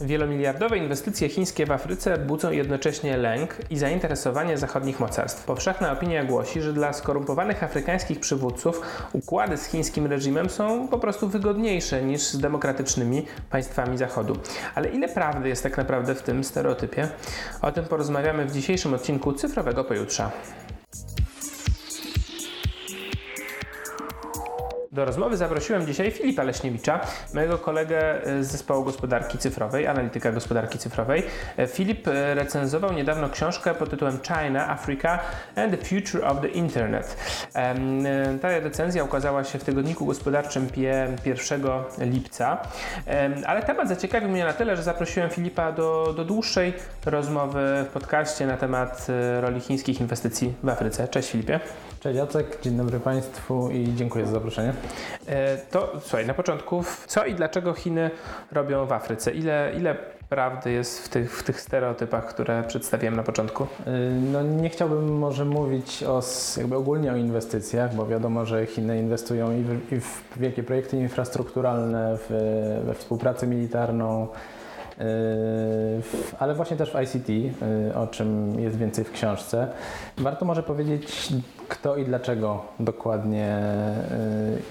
Wielomiliardowe inwestycje chińskie w Afryce budzą jednocześnie lęk i zainteresowanie zachodnich mocarstw. Powszechna opinia głosi, że dla skorumpowanych afrykańskich przywódców układy z chińskim reżimem są po prostu wygodniejsze niż z demokratycznymi państwami Zachodu. Ale ile prawdy jest tak naprawdę w tym stereotypie? O tym porozmawiamy w dzisiejszym odcinku Cyfrowego Pojutrza. Do rozmowy zaprosiłem dzisiaj Filipa Leśniewicza, mojego kolegę z zespołu gospodarki cyfrowej, analityka gospodarki cyfrowej. Filip recenzował niedawno książkę pod tytułem China, Africa and the Future of the Internet. Ta recenzja ukazała się w tygodniku gospodarczym 1 lipca, ale temat zaciekawił mnie na tyle, że zaprosiłem Filipa do, do dłuższej rozmowy w podcaście na temat roli chińskich inwestycji w Afryce. Cześć Filipie. Cześć Jacek, dzień dobry Państwu i dziękuję za zaproszenie. E, to słuchaj, na początku, co i dlaczego Chiny robią w Afryce? Ile, ile prawdy jest w tych, w tych stereotypach, które przedstawiłem na początku? E, no nie chciałbym może mówić o, jakby ogólnie o inwestycjach, bo wiadomo, że Chiny inwestują i w, i w wielkie projekty infrastrukturalne, w, we współpracę militarną, ale właśnie też w ICT, yy, o czym jest więcej w książce. Warto może powiedzieć, kto i dlaczego dokładnie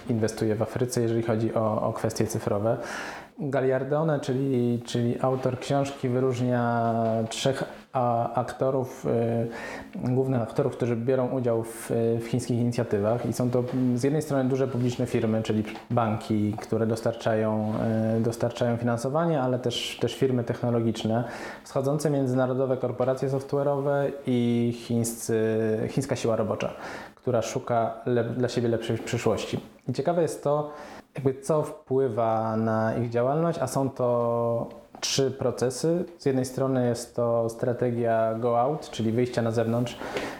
yy, inwestuje w Afryce, jeżeli chodzi o, o kwestie cyfrowe. Galliardone, czyli, czyli autor książki, wyróżnia trzech aktorów, y, głównych aktorów, którzy biorą udział w, w, chińskich inicjatywach i są to z jednej strony duże publiczne firmy, czyli banki, które dostarczają, y, dostarczają finansowanie, ale też, też firmy technologiczne, wschodzące międzynarodowe korporacje software'owe i chińscy, chińska siła robocza, która szuka dla siebie lepszej przyszłości. I ciekawe jest to, jakby co wpływa na ich działalność, a są to trzy procesy. Z jednej strony jest to strategia Go Out, czyli wyjścia na zewnątrz,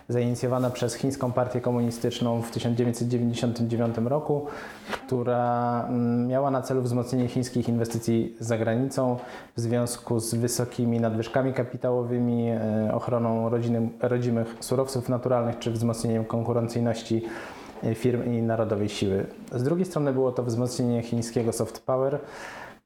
zainicjowana przez Chińską Partię Komunistyczną w 1999 roku, która mm, miała na celu wzmocnienie chińskich inwestycji za granicą w związku z wysokimi nadwyżkami kapitałowymi, e, ochroną rodziny, rodzimych surowców naturalnych czy wzmocnieniem konkurencyjności e, firm i narodowej siły. Z drugiej strony było to wzmocnienie chińskiego soft power,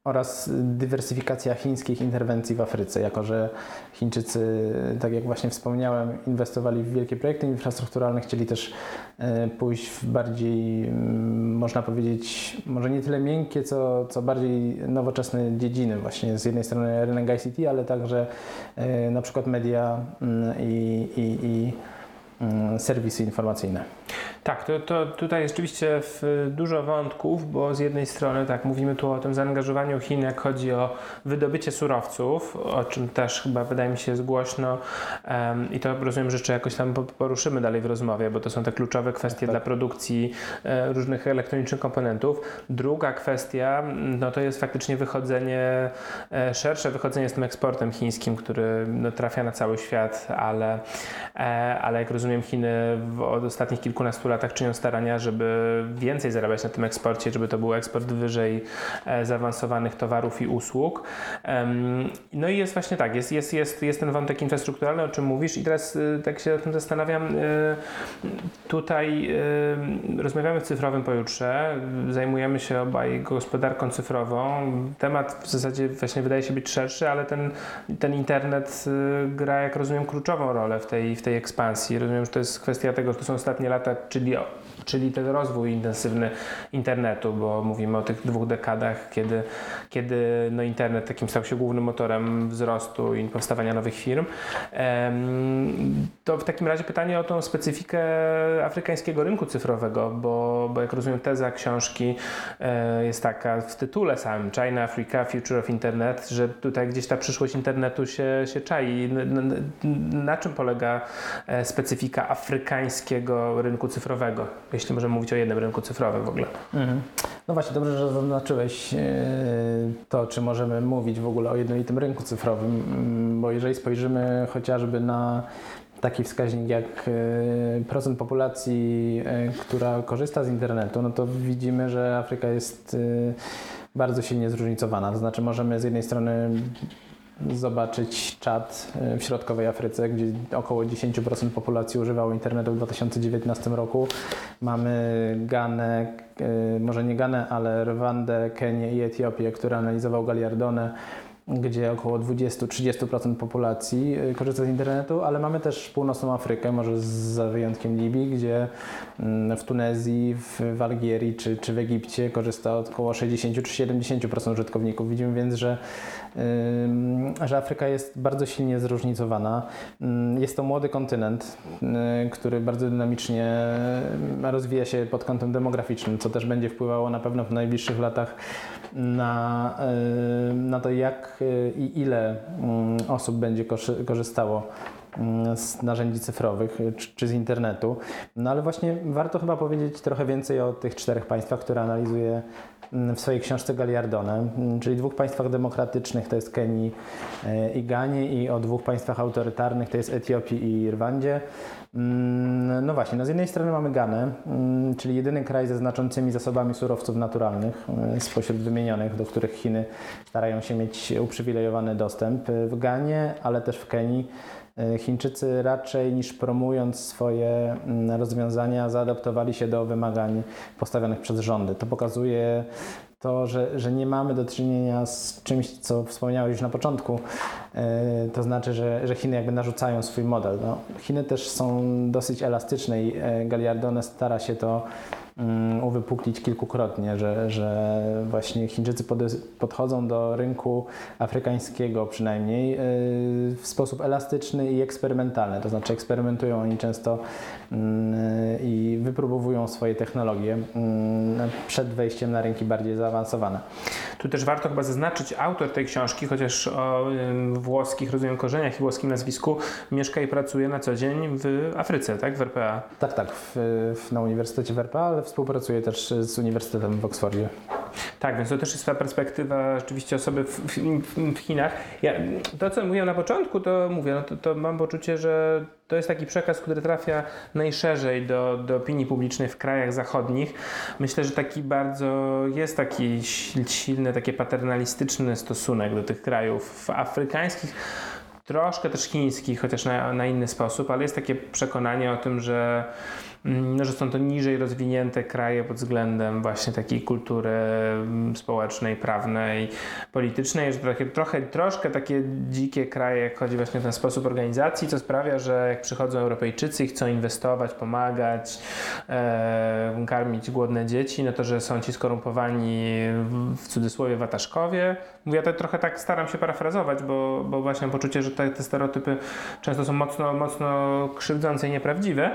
oraz dywersyfikacja chińskich interwencji w Afryce, jako że Chińczycy, tak jak właśnie wspomniałem, inwestowali w wielkie projekty infrastrukturalne, chcieli też e, pójść w bardziej, mm, można powiedzieć, może nie tyle miękkie, co, co bardziej nowoczesne dziedziny. Właśnie z jednej strony rynek ICT, ale także e, na przykład media mm, i, i, i mm, serwisy informacyjne. Tak, to, to tutaj rzeczywiście dużo wątków, bo z jednej strony tak mówimy tu o tym zaangażowaniu Chin, jak chodzi o wydobycie surowców, o czym też chyba wydaje mi się jest głośno um, i to rozumiem rzeczy jakoś tam poruszymy dalej w rozmowie, bo to są te kluczowe kwestie tak. dla produkcji e, różnych elektronicznych komponentów. Druga kwestia, no to jest faktycznie wychodzenie, e, szersze wychodzenie z tym eksportem chińskim, który no, trafia na cały świat, ale, e, ale jak rozumiem Chiny w, od ostatnich kilkunastu lat latach czynią starania, żeby więcej zarabiać na tym eksporcie, żeby to był eksport wyżej e, zaawansowanych towarów i usług. No i jest właśnie tak, jest, jest, jest, jest ten wątek infrastrukturalny, o czym mówisz i teraz e, tak się o tym zastanawiam, e, tutaj rozmawiamy w cyfrowym pojutrze, zajmujemy się obaj gospodarką cyfrową. Temat w zasadzie właśnie wydaje się być szerszy, ale ten, ten internet gra, jak rozumiem, kluczową rolę w tej, w tej ekspansji. Rozumiem, że to jest kwestia tego, że to są ostatnie lata, czyli czyli, ten rozwój intensywny internetu, bo mówimy o tych dwóch dekadach, kiedy, kiedy no internet takim stał się głównym motorem wzrostu i powstawania nowych firm. To w takim razie pytanie o tą specyfikę afrykańskiego rynku cyfrowego, bo, bo jak rozumiem teza książki e, jest taka w tytule samym China, Africa, Future of Internet, że tutaj gdzieś ta przyszłość internetu się, się czai. Na, na, na czym polega e, specyfika afrykańskiego rynku cyfrowego? cyfrowego, jeśli możemy mówić o jednym rynku cyfrowym w ogóle. Mhm. No właśnie, dobrze, że zaznaczyłeś e, to, czy możemy mówić w ogóle o jednolitym rynku cyfrowym, mm, bo jeżeli spojrzymy chociażby na taki wskaźnik jak e, procent populacji, e, która korzysta z internetu, no to widzimy, że Afryka jest bardzo silnie zróżnicowana. To znaczy możemy z jednej strony zobaczyć czat e, w środkowej Afryce, gdzie około 10% populacji używało internetu w 2019 roku. Mamy Ganę, e, może nie Ganę, ale Rwandę, Kenię i Etiopię, które analizował Galliardone gdzie około 20-30% populacji korzysta z internetu, ale mamy też północną Afrykę, może za wyjątkiem Libii, gdzie mm, w Tunezji, w Algierii czy, czy w Egipcie korzysta około 60-70% użytkowników. Widzimy więc, że że Afryka jest bardzo silnie zróżnicowana. Jest to młody kontynent, który bardzo dynamicznie rozwija się pod kątem demograficznym, co też będzie wpływało na pewno w najbliższych latach na, na to, jak i ile osób będzie korzystało z narzędzi cyfrowych czy, czy, z internetu. No ale właśnie warto chyba powiedzieć trochę więcej o tych czterech państwach, które analizuje Mm, w swojej książce Galliardone, mm, czyli dwóch państwach demokratycznych, to jest Kenii e, i Ganie i o dwóch państwach autorytarnych, to jest Etiopii i Rwandzie. Mm, no właśnie, no z jednej strony mamy Ganę, czyli jedyny kraj ze znaczącymi zasobami surowców naturalnych e, spośród wymienionych, do których Chiny starają się mieć uprzywilejowany dostęp. W Ganie, ale też w Kenii E, Chińczycy raczej niż promując swoje mm, rozwiązania, zaadaptowali się do wymagań postawionych przez rządy. To pokazuje to, że, że nie mamy do czynienia z czymś, co wspomniałeś już na początku, to znaczy, że, że Chiny jakby narzucają swój model. No, Chiny też są dosyć elastyczne i e, Galliardone stara się to Mm, uwypuklić kilkukrotnie, że, że właśnie Chińczycy podchodzą do rynku afrykańskiego przynajmniej y, w sposób elastyczny i eksperymentalny. To znaczy eksperymentują oni często mm, i wypróbowują swoje technologie mm, przed wejściem na rynki bardziej zaawansowane. Tu też warto chyba zaznaczyć, autor tej książki, chociaż o włoskich, rozumiem, korzeniach i włoskim nazwisku, mieszka i pracuje na co dzień w Afryce, tak? W RPA. Tak, tak, w, w, na Uniwersytecie w RPA, ale współpracuje też z Uniwersytetem w Oksfordzie. Tak, więc to też jest ta perspektywa rzeczywiście osoby w, w, w Chinach. Ja, to, co mówiłem na początku, to mówię, no to, to, mam poczucie, że to jest taki przekaz, który trafia najszerzej do, do opinii publicznej w krajach zachodnich. Myślę, że taki bardzo jest taki silny, taki paternalistyczny stosunek do tych krajów afrykańskich troszkę też chińskich, chociaż na, na, inny sposób, ale jest takie przekonanie o tym, że że są to niżej rozwinięte kraje pod względem właśnie takiej kultury mm, społecznej, prawnej, politycznej, że trochę, trochę troszkę takie dzikie kraje, jak chodzi właśnie o ten sposób organizacji, co sprawia, że jak przychodzą Europejczycy i chcą inwestować, pomagać, e, karmić głodne dzieci, no to, że są ci skorumpowani w cudzysłowie wataszkowie. Mówię, to trochę tak staram się parafrazować, bo, bo właśnie mam poczucie, że te, te stereotypy często są mocno, mocno krzywdzące i nieprawdziwe.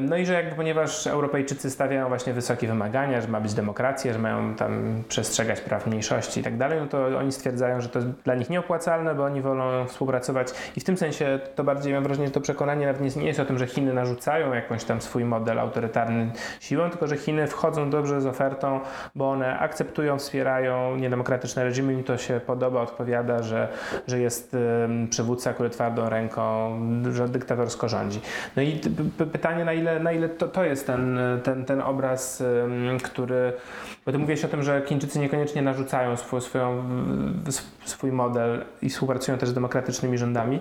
No i że jakby ponieważ Europejczycy stawiają właśnie wysokie wymagania, że ma być demokracja, że mają tam przestrzegać praw mniejszości i tak dalej, no to oni stwierdzają, że to jest dla nich nieopłacalne, bo oni wolą współpracować i w tym sensie to bardziej mam wrażenie, że to przekonanie nawet nie jest o tym, że Chiny narzucają jakąś tam swój model autorytarny siłą, tylko że Chiny wchodzą dobrze z ofertą, bo one akceptują, wspierają niedemokratyczne reżimy, im to się podoba, odpowiada, że, że jest przywódca, który twardą ręką, że dyktatorsko rządzi. No i pytanie, na ile, na ile to, to jest ten, ten, ten obraz, który. Bo ty mówiłeś o tym, że Chińczycy niekoniecznie narzucają swój, swoją, swój model i współpracują też z demokratycznymi rządami,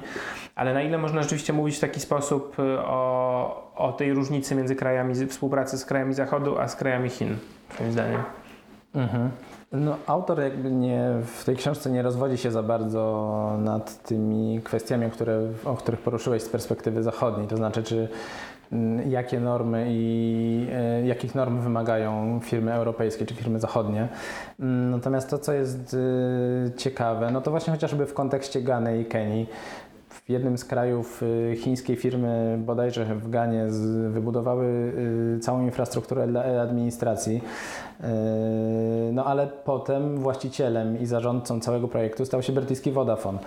ale na ile można rzeczywiście mówić w taki sposób y, o, o tej różnicy między krajami, współpracy z krajami Zachodu, a z krajami Chin, moim zdaniem? Mhm. No, autor jakby nie, w tej książce nie rozwodzi się za bardzo nad tymi kwestiami, które, o których poruszyłeś z perspektywy zachodniej. To znaczy, czy Mm, jakie normy i e, jakich norm wymagają firmy europejskie czy firmy zachodnie. Mm, natomiast to, co jest e, ciekawe, no to właśnie chociażby w kontekście Gany i Kenii, w jednym z krajów e, chińskiej firmy, bodajże w Ganie, wybudowały całą infrastrukturę dla administracji. Yy, no ale potem właścicielem i zarządcą całego projektu stał się brytyjski Vodafone,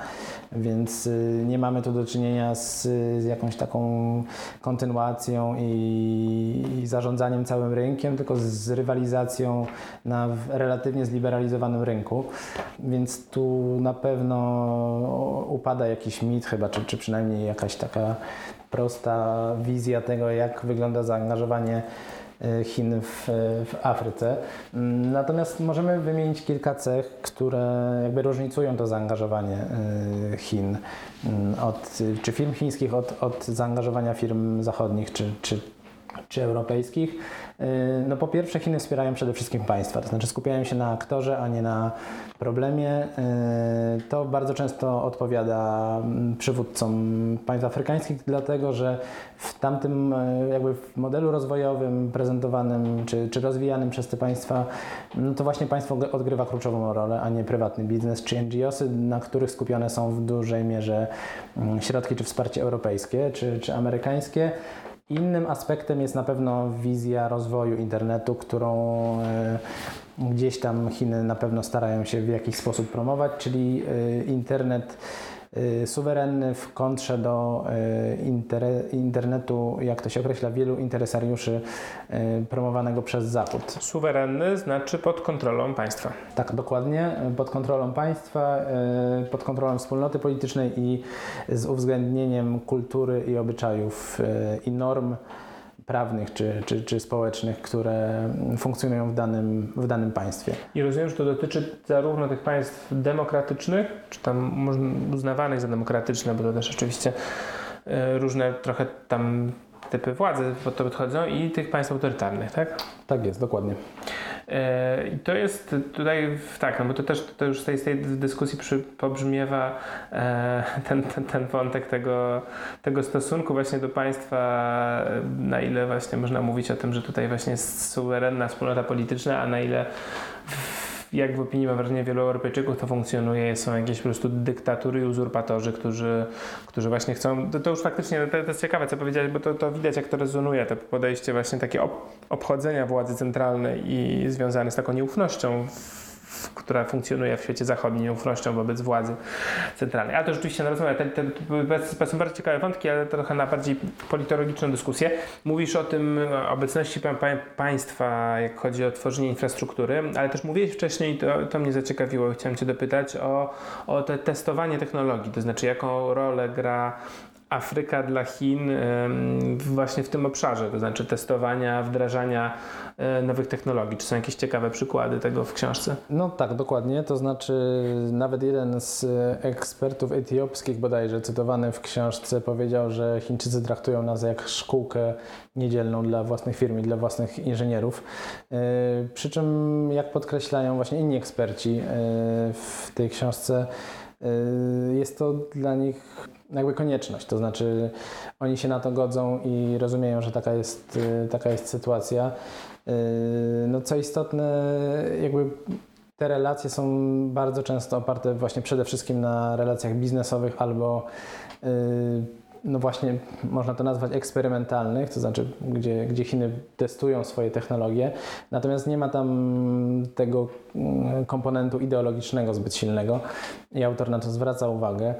więc yy, nie mamy tu do czynienia z, z jakąś taką kontynuacją i, i, zarządzaniem całym rynkiem, tylko z rywalizacją na relatywnie zliberalizowanym rynku, więc tu na pewno upada jakiś mit chyba, czy, czy przynajmniej jakaś taka prosta wizja tego, jak wygląda zaangażowanie Chin w, w, Afryce. Mm, natomiast możemy wymienić kilka cech, które jakby różnicują to zaangażowanie e, Chin mm, od, czy firm chińskich od, od zaangażowania firm zachodnich, czy, czy czy europejskich. Y, no po pierwsze Chiny wspierają przede wszystkim państwa, to znaczy skupiają się na aktorze, a nie na problemie. Y, to bardzo często odpowiada mm, przywódcom państw afrykańskich, dlatego że w tamtym y, jakby w modelu rozwojowym prezentowanym czy, czy rozwijanym przez te państwa, no to właśnie państwo odgrywa kluczową rolę, a nie prywatny biznes czy NGOsy, na których skupione są w dużej mierze mm, środki czy wsparcie europejskie czy, czy amerykańskie. Innym aspektem jest na pewno wizja rozwoju internetu, którą e, gdzieś tam Chiny na pewno starają się w jakiś sposób promować, czyli e, internet suwerenny w kontrze do y, internetu, jak to się określa, wielu interesariuszy y, promowanego przez Zachód. Suwerenny znaczy pod kontrolą państwa. Tak, dokładnie, pod kontrolą państwa, pod kontrolą wspólnoty politycznej i z uwzględnieniem kultury i obyczajów i norm prawnych czy, czy, czy społecznych, które funkcjonują w danym, w danym państwie. I rozumiem, że to dotyczy zarówno tych państw demokratycznych, czy tam uznawanych za demokratyczne, bo to też oczywiście e, różne trochę tam typy władzy pod to podchodzą i tych państw autorytarnych, tak? Tak jest, dokładnie. E, I to jest tutaj, tak, no bo to też to już z tej, z tej dyskusji przy, pobrzmiewa e, ten, ten, ten wątek tego, tego stosunku właśnie do państwa, na ile właśnie można mówić o tym, że tutaj właśnie jest suwerenna wspólnota polityczna, a na ile jak w opinii mam wrażenie wielu Europejczyków to funkcjonuje, są jakieś po prostu dyktatury i uzurpatorzy, którzy, którzy właśnie chcą, to, to już faktycznie, to, to, jest ciekawe co powiedziałeś, bo to, to widać jak to rezonuje, to podejście właśnie takie obchodzenia władzy centralnej i związane z taką nieufnością w, która funkcjonuje w świecie zachodnim, ufnością wobec władzy centralnej. Ale to rzeczywiście na rozmowę, te, te, te, są bardzo ciekawe wątki, ale trochę na bardziej politologiczną dyskusję. Mówisz o tym, o obecności państwa, jak chodzi o tworzenie infrastruktury, ale też mówiłeś wcześniej, to, to mnie zaciekawiło, chciałem Cię dopytać o, o te testowanie technologii, to znaczy jaką rolę gra Afryka dla Chin właśnie w tym obszarze, to znaczy testowania, wdrażania e, nowych technologii. Czy są jakieś ciekawe przykłady tego w książce? No tak, dokładnie. To znaczy nawet jeden z ekspertów etiopskich bodajże cytowany w książce powiedział, że Chińczycy traktują nas jak szkółkę niedzielną dla własnych firm i dla własnych inżynierów. E, przy czym, jak podkreślają właśnie inni eksperci e, w tej książce, jest to dla nich jakby konieczność, to znaczy oni się na to godzą i rozumieją, że taka jest, y, taka jest sytuacja. Y, no co istotne, jakby te relacje są bardzo często oparte właśnie przede wszystkim na relacjach biznesowych albo y, no właśnie można to nazwać eksperymentalnych, to znaczy gdzie, gdzie Chiny testują swoje technologie, natomiast nie ma tam tego mm, komponentu ideologicznego zbyt silnego i autor na to zwraca uwagę.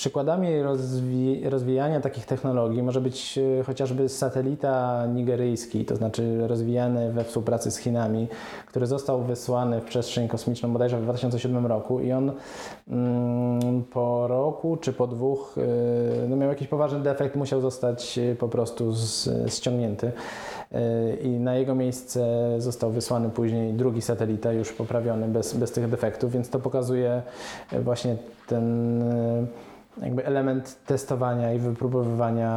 Przykładami rozwi rozwijania takich technologii może być e, chociażby satelita nigeryjski, to znaczy rozwijany we współpracy z Chinami, który został wysłany w przestrzeń kosmiczną bodajże w 2007 roku i on mm, po roku czy po dwóch e, no miał jakiś poważny defekt, musiał zostać e, po prostu z, ściągnięty i na jego miejsce został wysłany później drugi satelita już poprawiony bez, bez tych defektów, więc to pokazuje właśnie ten jakby element testowania i wypróbowywania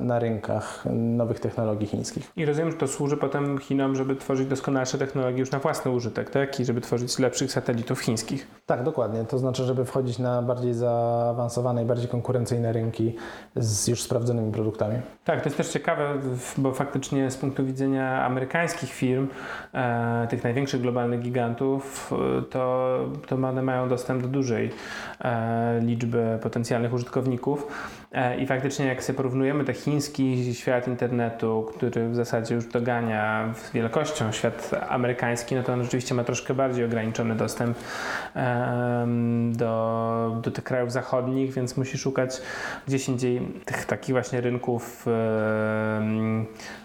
na rynkach nowych technologii chińskich. I rozumiem, że to służy potem Chinom, żeby tworzyć doskonalsze technologie już na własny użytek, tak? I żeby tworzyć lepszych satelitów chińskich. Tak, dokładnie. To znaczy, żeby wchodzić na bardziej zaawansowane i bardziej konkurencyjne rynki z już sprawdzonymi produktami. Tak, to jest też ciekawe, bo faktycznie z punktu widzenia amerykańskich firm, e, tych największych globalnych gigantów, e, to, to one mają dostęp do dużej e, liczby potencjalnych potencjalnych użytkowników. E, I faktycznie, jak sobie porównujemy ten chiński świat internetu, który w zasadzie już dogania wielkością świat amerykański, no to on rzeczywiście ma troszkę bardziej ograniczony dostęp do, do tych krajów zachodnich, więc musi szukać gdzieś indziej tych takich właśnie rynków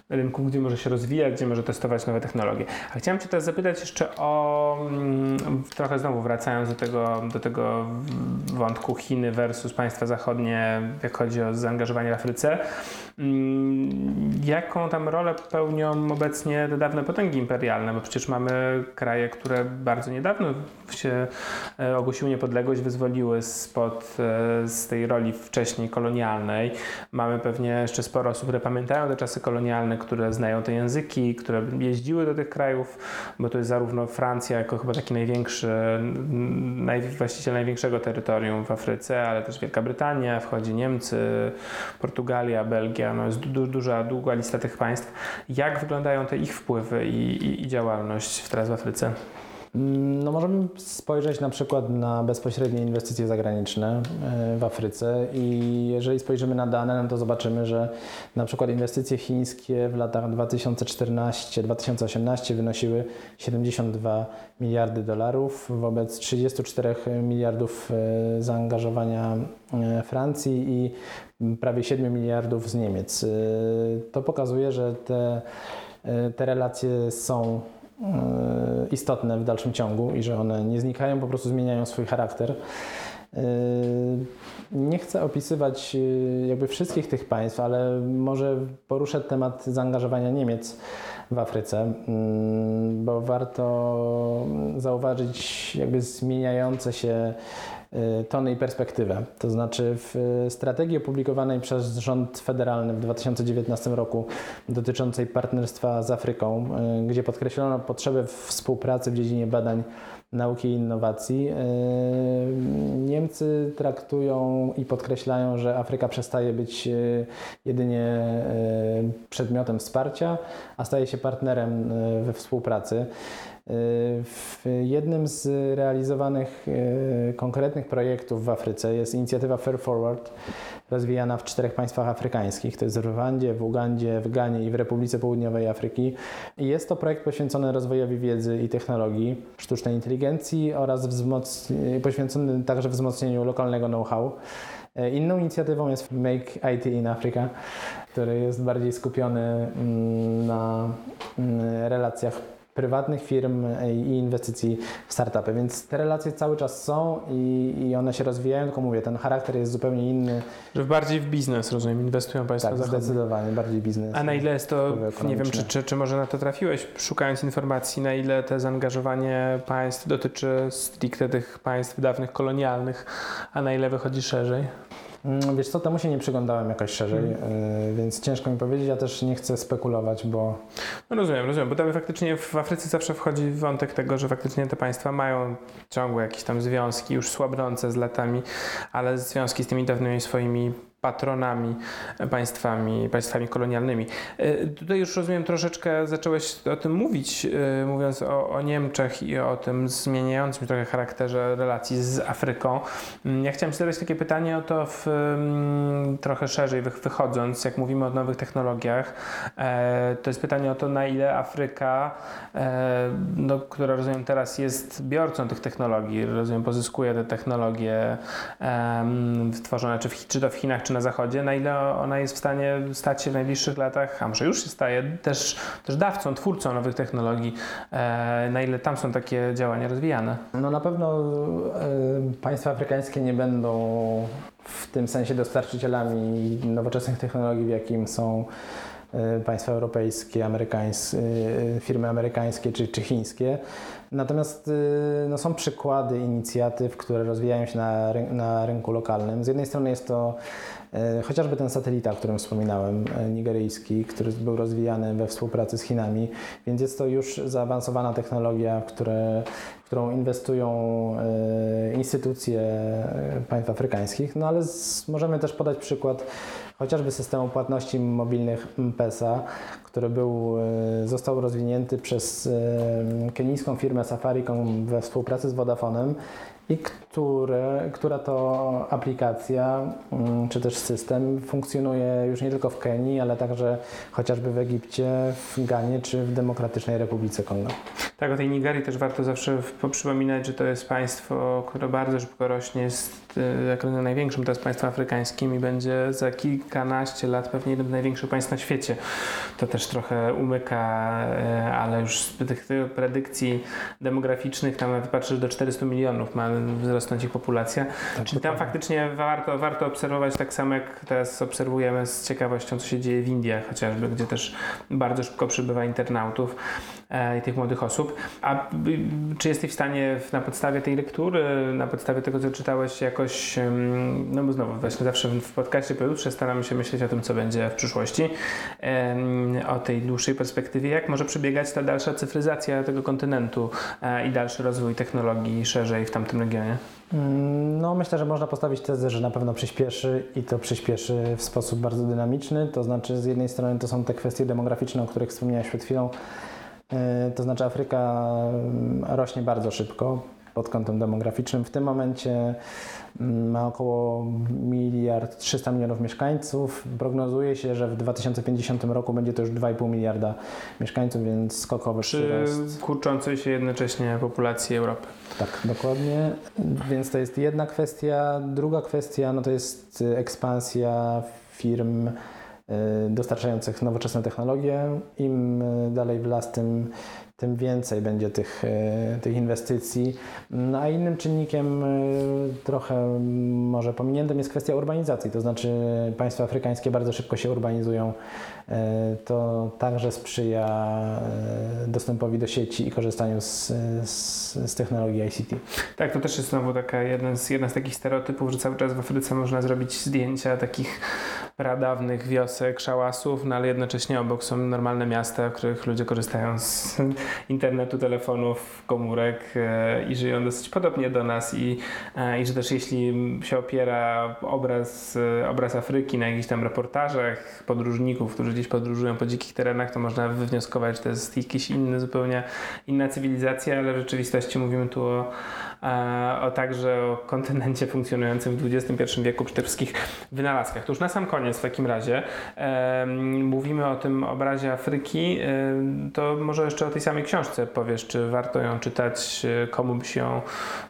rynku, gdzie może się rozwijać, gdzie może testować nowe technologie. A chciałem Cię teraz zapytać jeszcze o, mm, trochę znowu wracając do tego, do tego wątku Chiny versus państwa zachodnie, jak chodzi o zaangażowanie w Afryce. Mm, jaką tam rolę pełnią obecnie te dawne potęgi imperialne? Bo przecież mamy kraje, które bardzo niedawno się e, ogłosiły niepodległość, wyzwoliły spod e, z tej roli wcześniej kolonialnej. Mamy pewnie jeszcze sporo osób, które pamiętają te czasy kolonialne, które znają te języki, które jeździły do tych krajów, bo to jest zarówno Francja jako chyba taki największy, naj, właściciel największego terytorium w Afryce, ale też Wielka Brytania, wchodzi Niemcy, Portugalia, Belgia, no jest du, duża, długa lista tych państw. Jak wyglądają te ich wpływy i, i, i działalność teraz w Afryce? No możemy spojrzeć na przykład na bezpośrednie inwestycje zagraniczne e, w Afryce i jeżeli spojrzymy na dane, no to zobaczymy, że na przykład inwestycje chińskie w latach 2014-2018 wynosiły 72 miliardy dolarów wobec 34 miliardów e, zaangażowania e, Francji i prawie 7 miliardów z Niemiec. To pokazuje, że te, te relacje są istotne w dalszym ciągu i że one nie znikają, po prostu zmieniają swój charakter. E, nie chcę opisywać e, jakby wszystkich tych państw, ale może poruszę temat zaangażowania Niemiec w Afryce, mm, bo warto zauważyć jakby zmieniające się Y, tony i perspektywę. To znaczy w strategii opublikowanej przez rząd federalny w 2019 roku dotyczącej partnerstwa z Afryką, y, gdzie podkreślono potrzebę współpracy w dziedzinie badań nauki i innowacji. Y, Niemcy traktują i podkreślają, że Afryka przestaje być jedynie przedmiotem wsparcia, a staje się partnerem we współpracy. W jednym z realizowanych e, konkretnych projektów w Afryce jest inicjatywa Fair Forward, rozwijana w czterech państwach afrykańskich. To jest w Rwandzie, w Ugandzie, w Ganie i w Republice Południowej Afryki. I jest to projekt poświęcony rozwojowi wiedzy i technologii, sztucznej inteligencji oraz poświęcony także wzmocnieniu lokalnego know-how. E, inną inicjatywą jest Make IT in Africa, który jest bardziej skupiony mm, na mm, relacjach prywatnych firm i inwestycji w startupy, więc te relacje cały czas są i, i one się rozwijają, tylko mówię, ten charakter jest zupełnie inny. Że bardziej w biznes, rozumiem, inwestują Państwo Tak, zachodnie. zdecydowanie, bardziej biznes. A na ile jest to, nie wiem, czy, czy, czy może na to trafiłeś, szukając informacji, na ile to zaangażowanie państw dotyczy stricte tych państw dawnych kolonialnych, a na ile wychodzi szerzej? Mm, wiesz co, temu się nie przyglądałem jakoś szerzej, hmm. więc ciężko mi powiedzieć, ja też nie chcę spekulować, bo... No rozumiem, rozumiem, bo tam faktycznie w Afryce zawsze wchodzi wątek tego, że faktycznie te państwa mają ciągłe jakieś tam związki, już słabnące z latami, ale związki z tymi dawnymi swoimi patronami, państwami, państwami kolonialnymi. E, tutaj już rozumiem, troszeczkę zacząłeś o tym mówić, e, mówiąc o, o Niemczech i o tym zmieniającym trochę charakterze relacji z Afryką. Mm, ja chciałem zadać takie pytanie o to w, mm, trochę szerzej wychodząc, jak mówimy o nowych technologiach. E, to jest pytanie o to, na ile Afryka, no, która rozumiem teraz jest biorcą tych technologii, rozumiem pozyskuje te technologie tworzone czy, w, czy to w Chinach, czy na Zachodzie, na ile ona jest w stanie stać się w najbliższych latach, a może już się staje, też, też dawcą, twórcą nowych technologii, e, na ile tam są takie działania rozwijane? No na pewno e, państwa afrykańskie nie będą w tym sensie dostarczycielami nowoczesnych technologii, w jakim są państwa europejskie, amerykańskie, firmy amerykańskie czy, czy chińskie. Natomiast no, są przykłady inicjatyw, które rozwijają się na, na rynku lokalnym. Z jednej strony jest to E, chociażby ten satelita, o którym wspominałem, e, nigeryjski, który był rozwijany we współpracy z Chinami, więc jest to już zaawansowana technologia, które, w którą inwestują e, instytucje państw afrykańskich. No ale z, możemy też podać przykład chociażby systemu płatności mobilnych M-Pesa, który był, został rozwinięty przez kenijską firmę Safaricom we współpracy z Vodafonem i która to aplikacja mm, czy też system funkcjonuje już nie tylko w Kenii, ale także chociażby w Egipcie, w Ganie czy w Demokratycznej Republice Konga. Tak, o tej Nigerii też warto zawsze przypominać, że to jest państwo, które bardzo szybko rośnie, jest y, jak największym teraz państwem afrykańskim i będzie za kilkanaście lat pewnie jednym z największych państw na świecie. To też trochę umyka, y, ale już z tych predykcji demograficznych tam wypatrzysz do 400 milionów ma wzrosnąć ich populacja. Tak, Czyli tam faktycznie warto, warto obserwować tak samo jak teraz obserwujemy z ciekawością, co się dzieje w Indiach chociażby, gdzie też bardzo szybko przybywa internautów. i tych młodych osób. A czy jesteś w stanie na podstawie tej lektury, na podstawie tego, co czytałeś, jakoś, no bo znowu, właśnie zawsze w podcaście pojutrze staramy się myśleć o tym, co będzie w przyszłości, o tej dłuższej perspektywie, jak może przebiegać ta dalsza cyfryzacja tego kontynentu i dalszy rozwój technologii szerzej w tamtym regionie? Mm, no, myślę, że można postawić tezę, że na pewno przyspieszy i to przyspieszy w sposób bardzo dynamiczny. To znaczy, z jednej strony to są te kwestie demograficzne, o których wspomniałeś przed chwilą. E, to znaczy, Afryka mm, rośnie bardzo szybko pod kątem demograficznym. W tym momencie ma około miliard 300 milionów mieszkańców. Prognozuje się, że w 2050 roku będzie to już 2,5 miliarda mieszkańców, więc skokowy Przy przyrost. kurczącej się jednocześnie populacji Europy. Tak, dokładnie. Więc to jest jedna kwestia. Druga kwestia no to jest ekspansja firm y, dostarczających nowoczesne technologie. Im dalej w las, tym tym więcej będzie tych, e, tych inwestycji. No, a innym czynnikiem e, trochę może pominiętym jest kwestia urbanizacji, to znaczy państwa afrykańskie bardzo szybko się urbanizują. E, to także sprzyja dostępowi do sieci i korzystaniu z, z, z technologii ICT. Tak, to też jest znowu taka jedna z, jedna z takich stereotypów, że cały czas w Afryce można zrobić zdjęcia takich pradawnych wiosek, szałasów, no ale jednocześnie obok są normalne miasta, w których ludzie korzystają z internetu, telefonów, komórek e, i żyją dosyć podobnie do nas. I, e, i że też jeśli się opiera obraz, e, obraz Afryki na jakichś tam reportażach podróżników, którzy gdzieś podróżują po dzikich terenach, to można wywnioskować, że to jest jakiś inny, zupełnie inna cywilizacja, ale w rzeczywistości mówimy tu o, o także o kontynencie funkcjonującym w XXI wieku przy tych wszystkich wynalazkach. To już na sam koniec w takim razie mówimy o tym obrazie Afryki, to może jeszcze o tej samej książce powiesz, czy warto ją czytać, komu byś ją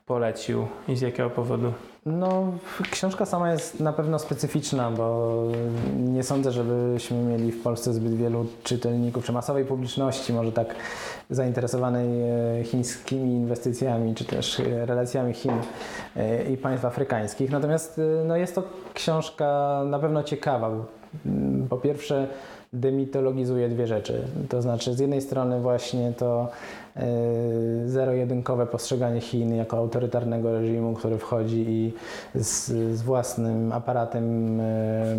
polecił i z jakiego powodu? No, książka sama jest na pewno specyficzna, bo nie sądzę, żebyśmy mieli w Polsce zbyt wielu czytelników, czy masowej publiczności, może tak zainteresowanej e, chińskimi inwestycjami, czy też e, relacjami Chin e, i państw afrykańskich. Natomiast no, jest to książka na pewno ciekawa. Po pierwsze, demitologizuje dwie rzeczy. To znaczy, z jednej strony, właśnie to zero-jedynkowe postrzeganie Chin jako autorytarnego reżimu, który wchodzi i z, z własnym aparatem e,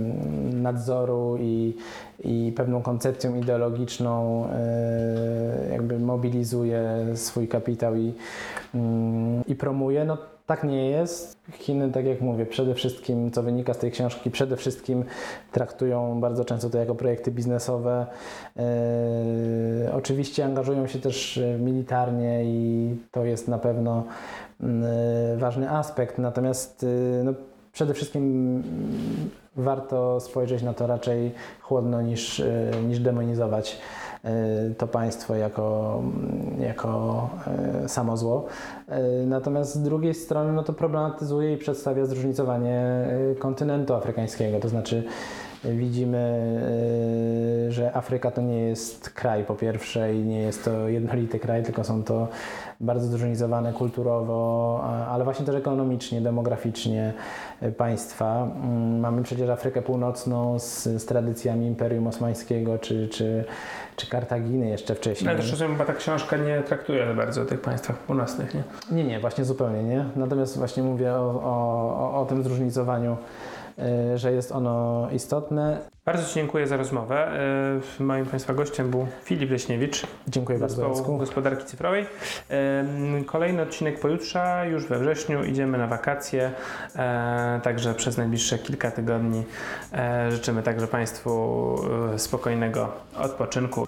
nadzoru i, i pewną koncepcją ideologiczną e, jakby mobilizuje swój kapitał i, mm, i promuje. No, tak nie jest. Chiny, tak jak mówię, przede wszystkim, co wynika z tej książki, przede wszystkim traktują bardzo często to jako projekty biznesowe. E, oczywiście angażują się też militarnie i to jest na pewno mm, e, ważny aspekt. Natomiast e, no, przede wszystkim warto spojrzeć na to raczej chłodno niż, niż demonizować. To państwo jako, jako e, samo zło. Natomiast z drugiej strony no to problematyzuje i przedstawia zróżnicowanie kontynentu afrykańskiego, to znaczy widzimy, że Afryka to nie jest kraj po pierwsze i nie jest to jednolity kraj, tylko są to bardzo zróżnicowane kulturowo, ale właśnie też ekonomicznie, demograficznie państwa. Mm, mamy przecież Afrykę Północną z, z tradycjami Imperium Osmańskiego czy, czy czy Kartaginy jeszcze wcześniej. Ale też rozumiem, bo ta książka nie traktuje bardzo o tych państwach północnych, nie? Nie, nie, właśnie zupełnie nie. Natomiast właśnie mówię o, o, o tym zróżnicowaniu że jest ono istotne. Bardzo Ci dziękuję za rozmowę. Y, moim Państwa gościem był Filip Leśniewicz. Dziękuję bardzo. Zespołu Gospodarki Cyfrowej. Y, kolejny odcinek pojutrze, już we wrześniu. Idziemy na wakacje, także przez najbliższe kilka tygodni życzymy także Państwu spokojnego odpoczynku.